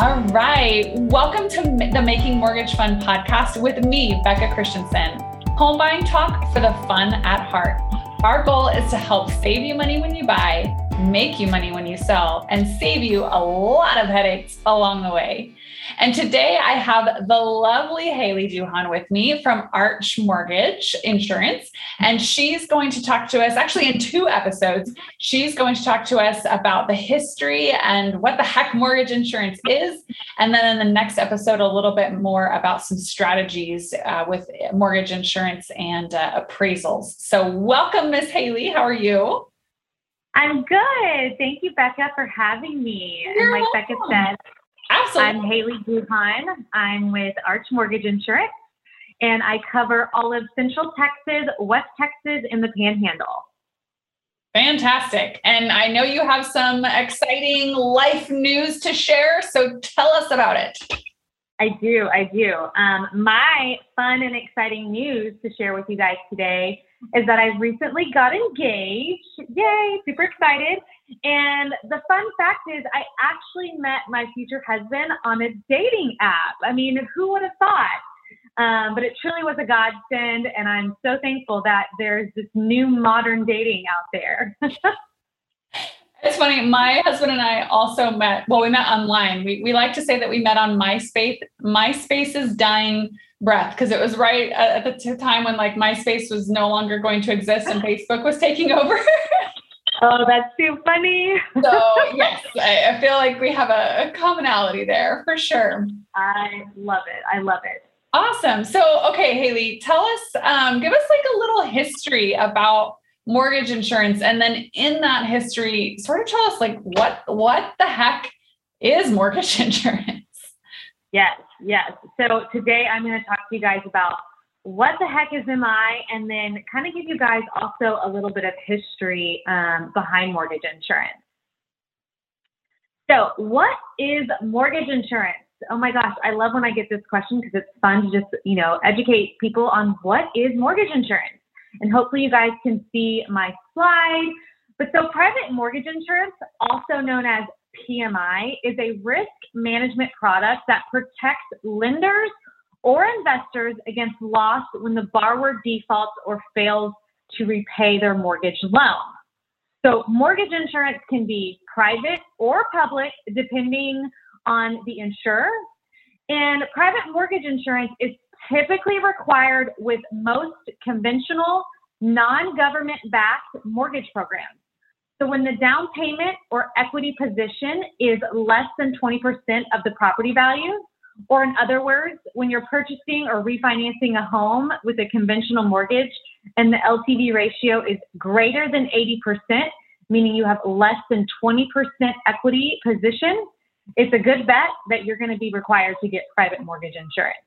All right. Welcome to the Making Mortgage Fun podcast with me, Becca Christensen. Home buying talk for the fun at heart. Our goal is to help save you money when you buy, make you money when you sell, and save you a lot of headaches along the way. And today I have the lovely Haley Duhan with me from Arch Mortgage Insurance. And she's going to talk to us, actually, in two episodes, she's going to talk to us about the history and what the heck mortgage insurance is. And then in the next episode, a little bit more about some strategies uh, with mortgage insurance and uh, appraisals. So, welcome, Miss Haley. How are you? I'm good. Thank you, Becca, for having me. You're and like welcome. Becca said, Absolutely. I'm Haley Duhan. I'm with Arch Mortgage Insurance, and I cover all of Central Texas, West Texas, and the Panhandle. Fantastic. And I know you have some exciting life news to share. So tell us about it. I do. I do. Um, my fun and exciting news to share with you guys today is that I recently got engaged. Yay, super excited. And the fun fact is, I actually met my future husband on a dating app. I mean, who would have thought? Um, but it truly was a godsend, and I'm so thankful that there's this new modern dating out there. It's funny. My husband and I also met. Well, we met online. We, we like to say that we met on MySpace. MySpace's dying breath because it was right at the time when like MySpace was no longer going to exist and Facebook was taking over. oh, that's too funny. so yes, I, I, feel like we have a, a commonality there for sure. I love it. I love it. Awesome. So, okay, Haley, tell us, um, give us like a little history about mortgage insurance, and then in that history, sort of tell us like what what the heck is mortgage insurance? Yes, yes. So today I'm going to talk to you guys about what the heck is MI, and then kind of give you guys also a little bit of history um, behind mortgage insurance. So, what is mortgage insurance? Oh my gosh, I love when I get this question because it's fun to just, you know, educate people on what is mortgage insurance. And hopefully you guys can see my slide. But so private mortgage insurance, also known as PMI, is a risk management product that protects lenders or investors against loss when the borrower defaults or fails to repay their mortgage loan. So mortgage insurance can be private or public depending on the insurer. And private mortgage insurance is typically required with most conventional non-government backed mortgage programs. So when the down payment or equity position is less than 20% of the property value, or in other words, when you're purchasing or refinancing a home with a conventional mortgage and the LTV ratio is greater than 80%, meaning you have less than 20% equity position, it's a good bet that you're going to be required to get private mortgage insurance.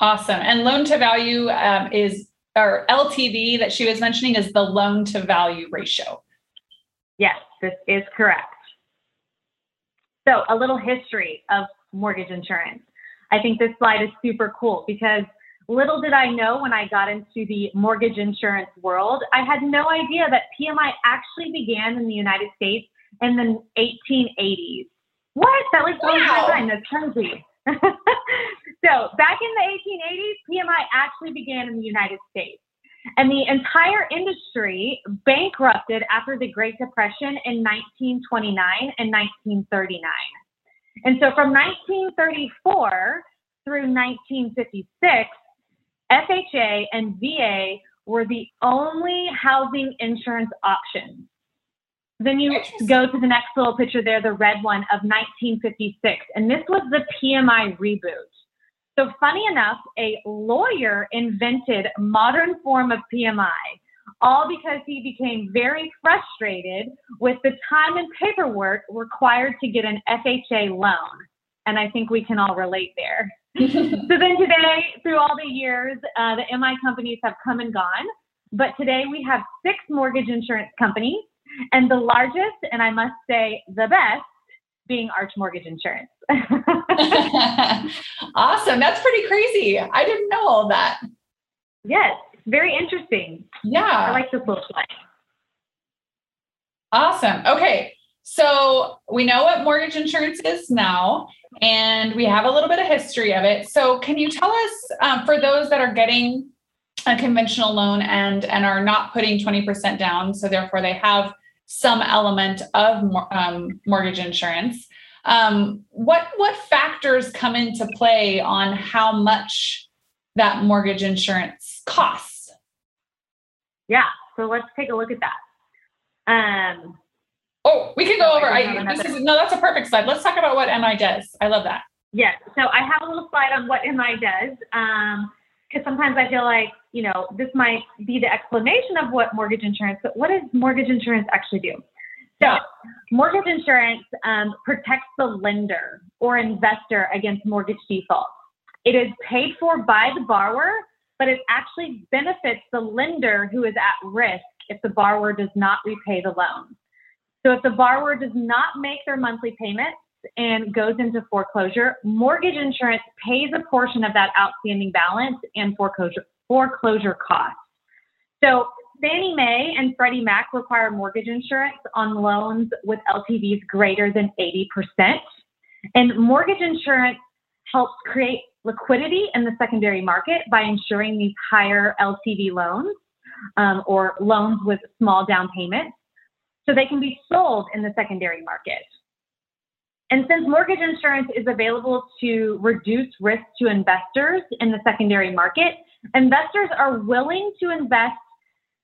Awesome. And loan to value um, is, or LTV that she was mentioning is the loan to value ratio. Yes, this is correct. So, a little history of mortgage insurance. I think this slide is super cool because little did I know when I got into the mortgage insurance world, I had no idea that PMI actually began in the United States in the 1880s. What? That was blows wow. my mind. That's crazy. so back in the 1880s, PMI actually began in the United States. And the entire industry bankrupted after the Great Depression in 1929 and 1939. And so from 1934 through 1956, FHA and VA were the only housing insurance options. Then you go to the next little picture there, the red one of 1956. And this was the PMI reboot. So funny enough, a lawyer invented modern form of PMI, all because he became very frustrated with the time and paperwork required to get an FHA loan. And I think we can all relate there. so then today, through all the years, uh, the MI companies have come and gone. But today we have six mortgage insurance companies and the largest, and I must say the best, being Arch Mortgage Insurance. awesome. That's pretty crazy. I didn't know all that. Yes, very interesting. Yeah. I like this little slide. Awesome. Okay. So we know what mortgage insurance is now, and we have a little bit of history of it. So can you tell us, um, for those that are getting a conventional loan and and are not putting 20% down, so therefore they have some element of um, mortgage insurance. Um, what what factors come into play on how much that mortgage insurance costs? Yeah, so let's take a look at that. Um, oh, we can go over. I, this is no, that's a perfect slide. Let's talk about what MI does. I love that. Yes, so I have a little slide on what MI does because sometimes I feel like you know this might be the explanation of what mortgage insurance, but what does mortgage insurance actually do? So, mortgage insurance um, protects the lender or investor against mortgage default. It is paid for by the borrower, but it actually benefits the lender who is at risk if the borrower does not repay the loan. So, if the borrower does not make their monthly payments and goes into foreclosure, mortgage insurance pays a portion of that outstanding balance and foreclosure foreclosure costs. So Fannie Mae and Freddie Mac require mortgage insurance on loans with LTVs greater than 80%. And mortgage insurance helps create liquidity in the secondary market by insuring these higher LTV loans um, or loans with small down payments so they can be sold in the secondary market. And since mortgage insurance is available to reduce risk to investors in the secondary market, investors are willing to invest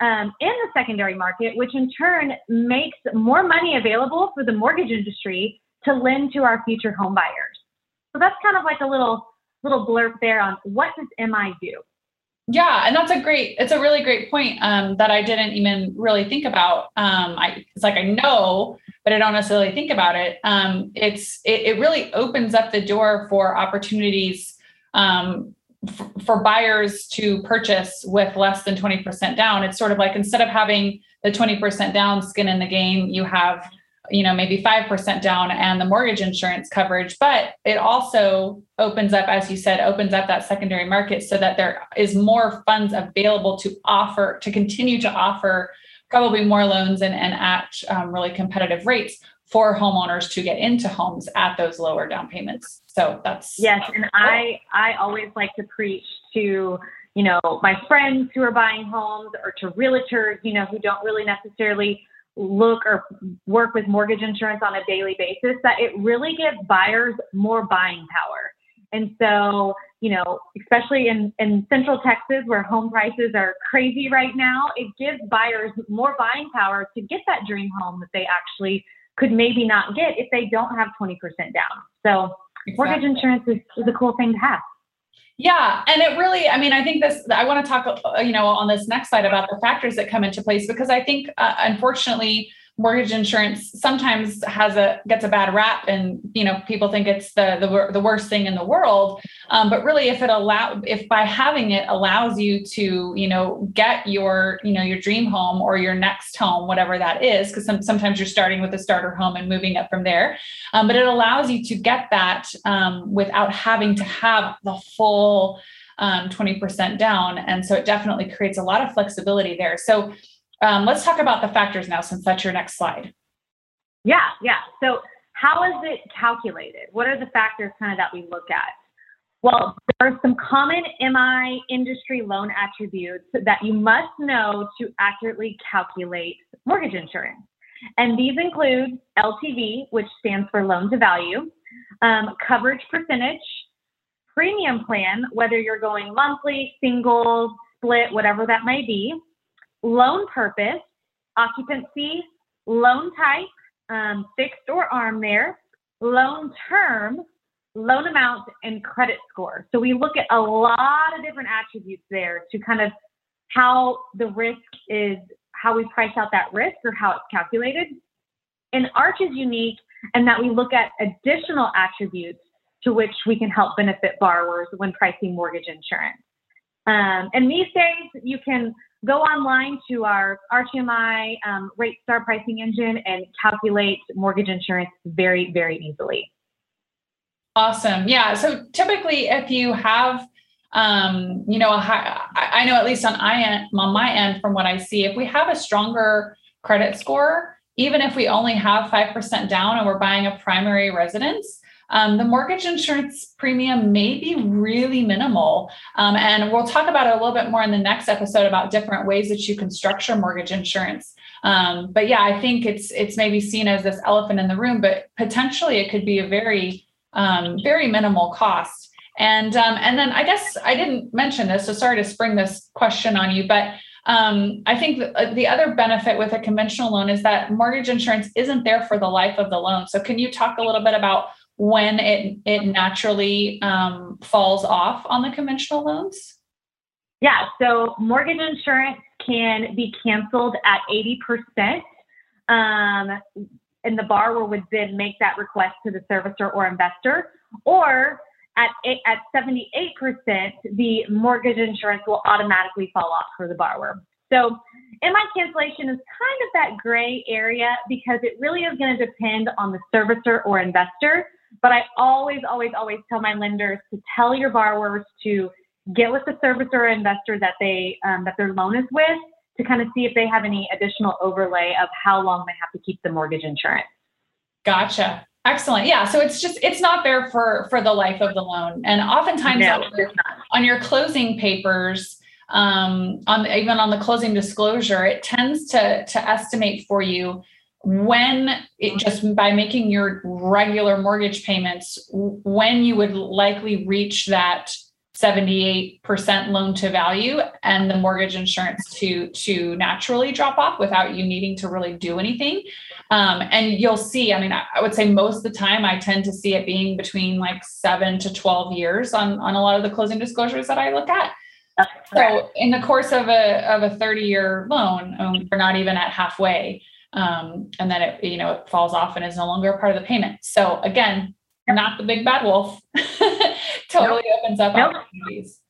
um, in the secondary market, which in turn makes more money available for the mortgage industry to lend to our future home buyers. So that's kind of like a little little blurb there on what does MI do. Yeah, and that's a great, it's a really great point um, that I didn't even really think about. Um, I, it's like I know, but I don't necessarily think about it. Um, it's it, it, really opens up the door for opportunities um, for buyers to purchase with less than 20% down it's sort of like instead of having the 20% down skin in the game you have you know maybe 5% down and the mortgage insurance coverage but it also opens up as you said opens up that secondary market so that there is more funds available to offer to continue to offer probably more loans and, and at um, really competitive rates for homeowners to get into homes at those lower down payments. So that's yes, and I I always like to preach to you know my friends who are buying homes or to realtors you know who don't really necessarily look or work with mortgage insurance on a daily basis that it really gives buyers more buying power. And so, you know, especially in, in central Texas where home prices are crazy right now, it gives buyers more buying power to get that dream home that they actually could maybe not get if they don't have 20% down. So exactly. mortgage insurance is, is a cool thing to have. Yeah, and it really, I mean, I think this, I want to talk, uh, you know, on this next slide about the factors that come into place because I think, uh, unfortunately, mortgage insurance sometimes has a gets a bad rap and you know people think it's the the, the worst thing in the world. Um, but really if it allow if by having it allows you to you know get your you know your dream home or your next home whatever that is because some, sometimes you're starting with a starter home and moving up from there um, but it allows you to get that um, without having to have the full um, 20% down. And so it definitely creates a lot of flexibility there. So um, let's talk about the factors now, since that's your next slide. Yeah, yeah. So, how is it calculated? What are the factors kind of that we look at? Well, there are some common MI industry loan attributes that you must know to accurately calculate mortgage insurance. And these include LTV, which stands for loan to value, um, coverage percentage, premium plan, whether you're going monthly, single, split, whatever that may be, loan purpose, occupancy, loan type, um, fixed or ARM there, loan term, loan amount, and credit score. So we look at a lot of different attributes there to kind of how the risk is, how we price out that risk or how it's calculated. And Arch is unique in that we look at additional attributes to which we can help benefit borrowers when pricing mortgage insurance. Um, and these days, you can go online to our RTMI um, RateStar pricing engine and calculate mortgage insurance very, very easily. Awesome. Yeah. So typically, if you have, um, you know, high, I know at least on I end, on my end, from what I see, if we have a stronger credit score, even if we only have 5% down and we're buying a primary residence, um, the mortgage insurance premium may be really minimal. Um, and we'll talk about it a little bit more in the next episode about different ways that you can structure mortgage insurance. Um, but yeah, I think it's it's maybe seen as this elephant in the room, but potentially it could be a very um, very minimal cost. And um, and then I guess I didn't mention this, so sorry to spring this question on you, but um, I think uh, the other benefit with a conventional loan is that mortgage insurance isn't there for the life of the loan. So can you talk a little bit about when it it naturally um, falls off on the conventional loans? Yeah, so mortgage insurance can be canceled at 80%. Um, and the borrower would then make that request to the servicer or investor. Or at, at 78%, the mortgage insurance will automatically fall off for the borrower. So MI cancellation is kind of that gray area because it really is going to depend on the servicer or investor. But I always, always, always tell my lenders to tell your borrowers to get with the servicer or investor that they um, that their loan is with to kind of see if they have any additional overlay of how long they have to keep the mortgage insurance. Gotcha. Excellent. Yeah. So it's just it's not there for for the life of the loan, and oftentimes no, on, your, on your closing papers, um, on even on the closing disclosure, it tends to to estimate for you when it just by making your regular mortgage payments when you would likely reach that 78% loan to value and the mortgage insurance to to naturally drop off without you needing to really do anything. Um, and you'll see i mean I, would say most of the time i tend to see it being between like 7 to 12 years on on a lot of the closing disclosures that i look at. So in the course of a of a 30 year loan um, we're not even at halfway um, and then it you know it falls off and is no longer a part of the payment. So again, yep. not the big bad wolf. totally nope. opens up nope. opportunities.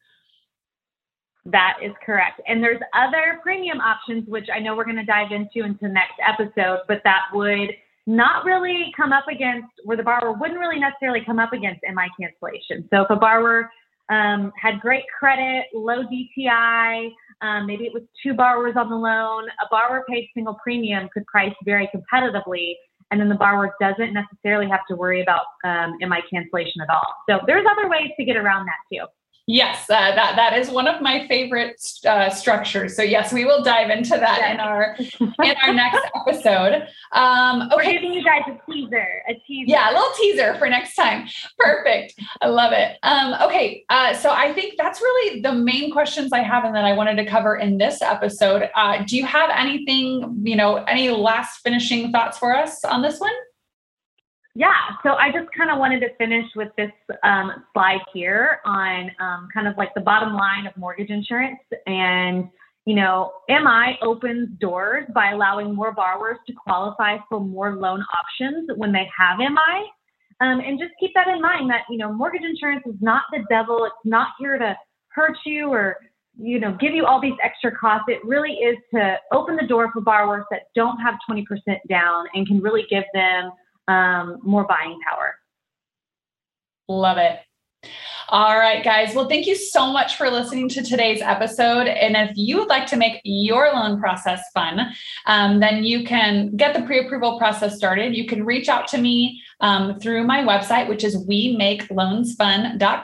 That is correct. And there's other premium options, which I know we're going to dive into into the next episode, but that would not really come up against where the borrower wouldn't really necessarily come up against MI cancellation. So if a borrower um, had great credit, low DTI, um, maybe it was two borrowers on the loan. A borrower paid single premium could price very competitively, and then the borrower doesn't necessarily have to worry about um, MI cancellation at all. So there's other ways to get around that too. Yes, uh, that that is one of my favorite uh, structures. So yes, we will dive into that in our in our next episode. Um, okay, We're giving you guys a teaser, a teaser. Yeah, a little teaser for next time. Perfect. I love it. Um, okay, uh, so I think that's really the main questions I have, and that I wanted to cover in this episode. Uh, do you have anything, you know, any last finishing thoughts for us on this one? Yeah, so I just kind of wanted to finish with this um, slide here on um, kind of like the bottom line of mortgage insurance. And, you know, MI opens doors by allowing more borrowers to qualify for more loan options when they have MI. Um, and just keep that in mind that, you know, mortgage insurance is not the devil. It's not here to hurt you or, you know, give you all these extra costs. It really is to open the door for borrowers that don't have 20% down and can really give them um, more buying power. Love it. All right, guys. Well, thank you so much for listening to today's episode. And if you would like to make your loan process fun, um, then you can get the pre approval process started. You can reach out to me um, through my website, which is we make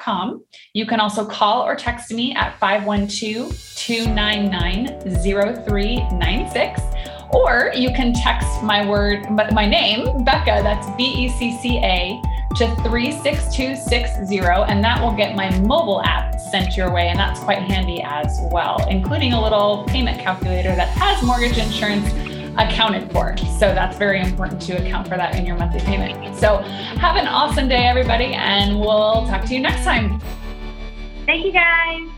com. You can also call or text me at 512 299 0396 or you can text my word, my name, Becca, that's B E C C A, to 36260, and that will get my mobile app sent your way. And that's quite handy as well, including a little payment calculator that has mortgage insurance accounted for. So that's very important to account for that in your monthly payment. So have an awesome day, everybody, and we'll talk to you next time. Thank you, guys.